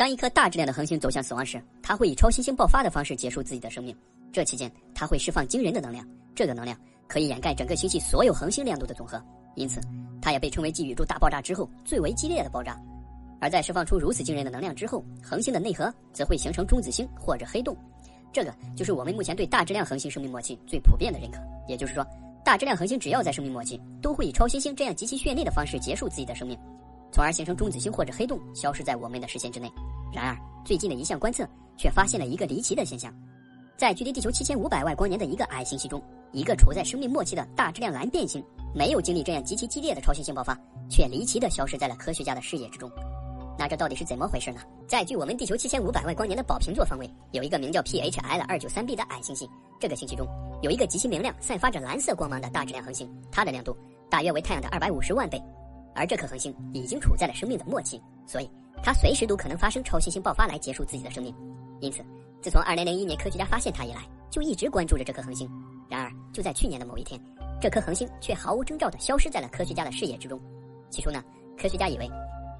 当一颗大质量的恒星走向死亡时，它会以超新星爆发的方式结束自己的生命。这期间，它会释放惊人的能量，这个能量可以掩盖整个星系所有恒星亮度的总和，因此，它也被称为继宇宙大爆炸之后最为激烈的爆炸。而在释放出如此惊人的能量之后，恒星的内核则会形成中子星或者黑洞。这个就是我们目前对大质量恒星生命末期最普遍的认可。也就是说，大质量恒星只要在生命末期，都会以超新星这样极其绚丽的方式结束自己的生命，从而形成中子星或者黑洞，消失在我们的视线之内。然而，最近的一项观测却发现了一个离奇的现象：在距离地球七千五百万光年的一个矮星系中，一个处在生命末期的大质量蓝变星，没有经历这样极其激烈的超新星爆发，却离奇的消失在了科学家的视野之中。那这到底是怎么回事呢？在距我们地球七千五百万光年的宝瓶座方位，有一个名叫 PHL 二九三 b 的矮星系。这个星系中有一个极其明亮、散发着蓝色光芒的大质量恒星，它的亮度大约为太阳的二百五十万倍。而这颗恒星已经处在了生命的末期，所以它随时都可能发生超新星爆发来结束自己的生命。因此，自从二零零一年科学家发现它以来，就一直关注着这颗恒星。然而，就在去年的某一天，这颗恒星却毫无征兆地消失在了科学家的视野之中。起初呢，科学家以为。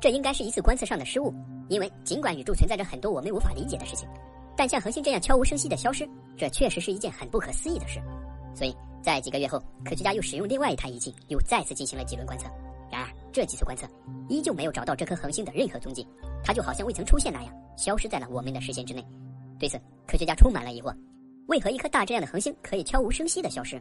这应该是一次观测上的失误，因为尽管宇宙存在着很多我们无法理解的事情，但像恒星这样悄无声息的消失，这确实是一件很不可思议的事。所以在几个月后，科学家又使用另外一台仪器，又再次进行了几轮观测。这几次观测依旧没有找到这颗恒星的任何踪迹，它就好像未曾出现那样，消失在了我们的视线之内。对此，科学家充满了疑惑：为何一颗大质量的恒星可以悄无声息的消失？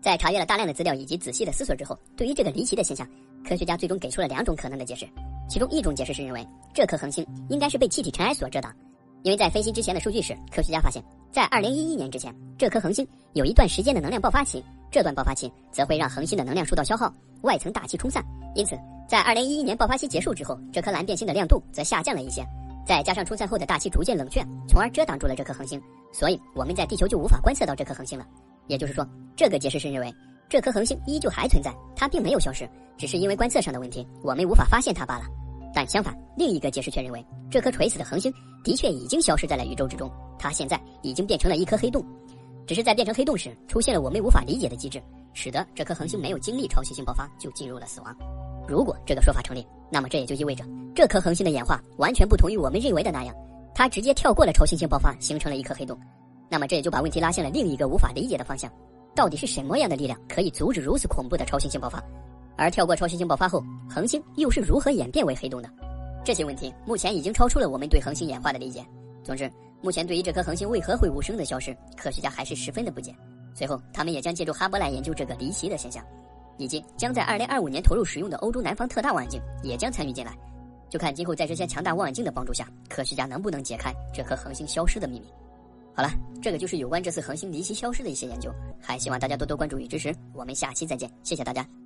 在查阅了大量的资料以及仔细的思索之后，对于这个离奇的现象，科学家最终给出了两种可能的解释。其中一种解释是认为这颗恒星应该是被气体尘埃所遮挡，因为在分析之前的数据时，科学家发现，在2011年之前，这颗恒星有一段时间的能量爆发期，这段爆发期则会让恒星的能量受到消耗，外层大气冲散，因此在2011年爆发期结束之后，这颗蓝变星的亮度则下降了一些，再加上冲散后的大气逐渐冷却，从而遮挡住了这颗恒星，所以我们在地球就无法观测到这颗恒星了。也就是说，这个解释是认为这颗恒星依旧还存在，它并没有消失。只是因为观测上的问题，我们无法发现它罢了。但相反，另一个解释却认为，这颗垂死的恒星的确已经消失在了宇宙之中，它现在已经变成了一颗黑洞。只是在变成黑洞时，出现了我们无法理解的机制，使得这颗恒星没有经历超新星爆发就进入了死亡。如果这个说法成立，那么这也就意味着这颗恒星的演化完全不同于我们认为的那样，它直接跳过了超新星爆发，形成了一颗黑洞。那么这也就把问题拉向了另一个无法理解的方向：到底是什么样的力量可以阻止如此恐怖的超新星爆发？而跳过超新星爆发后，恒星又是如何演变为黑洞的？这些问题目前已经超出了我们对恒星演化的理解。总之，目前对于这颗恒星为何会无声的消失，科学家还是十分的不解。随后，他们也将借助哈勃来研究这个离奇的现象，以及将在二零二五年投入使用的欧洲南方特大望远镜也将参与进来，就看今后在这些强大望远镜的帮助下，科学家能不能解开这颗恒星消失的秘密。好了，这个就是有关这次恒星离奇消失的一些研究，还希望大家多多关注与支持。我们下期再见，谢谢大家。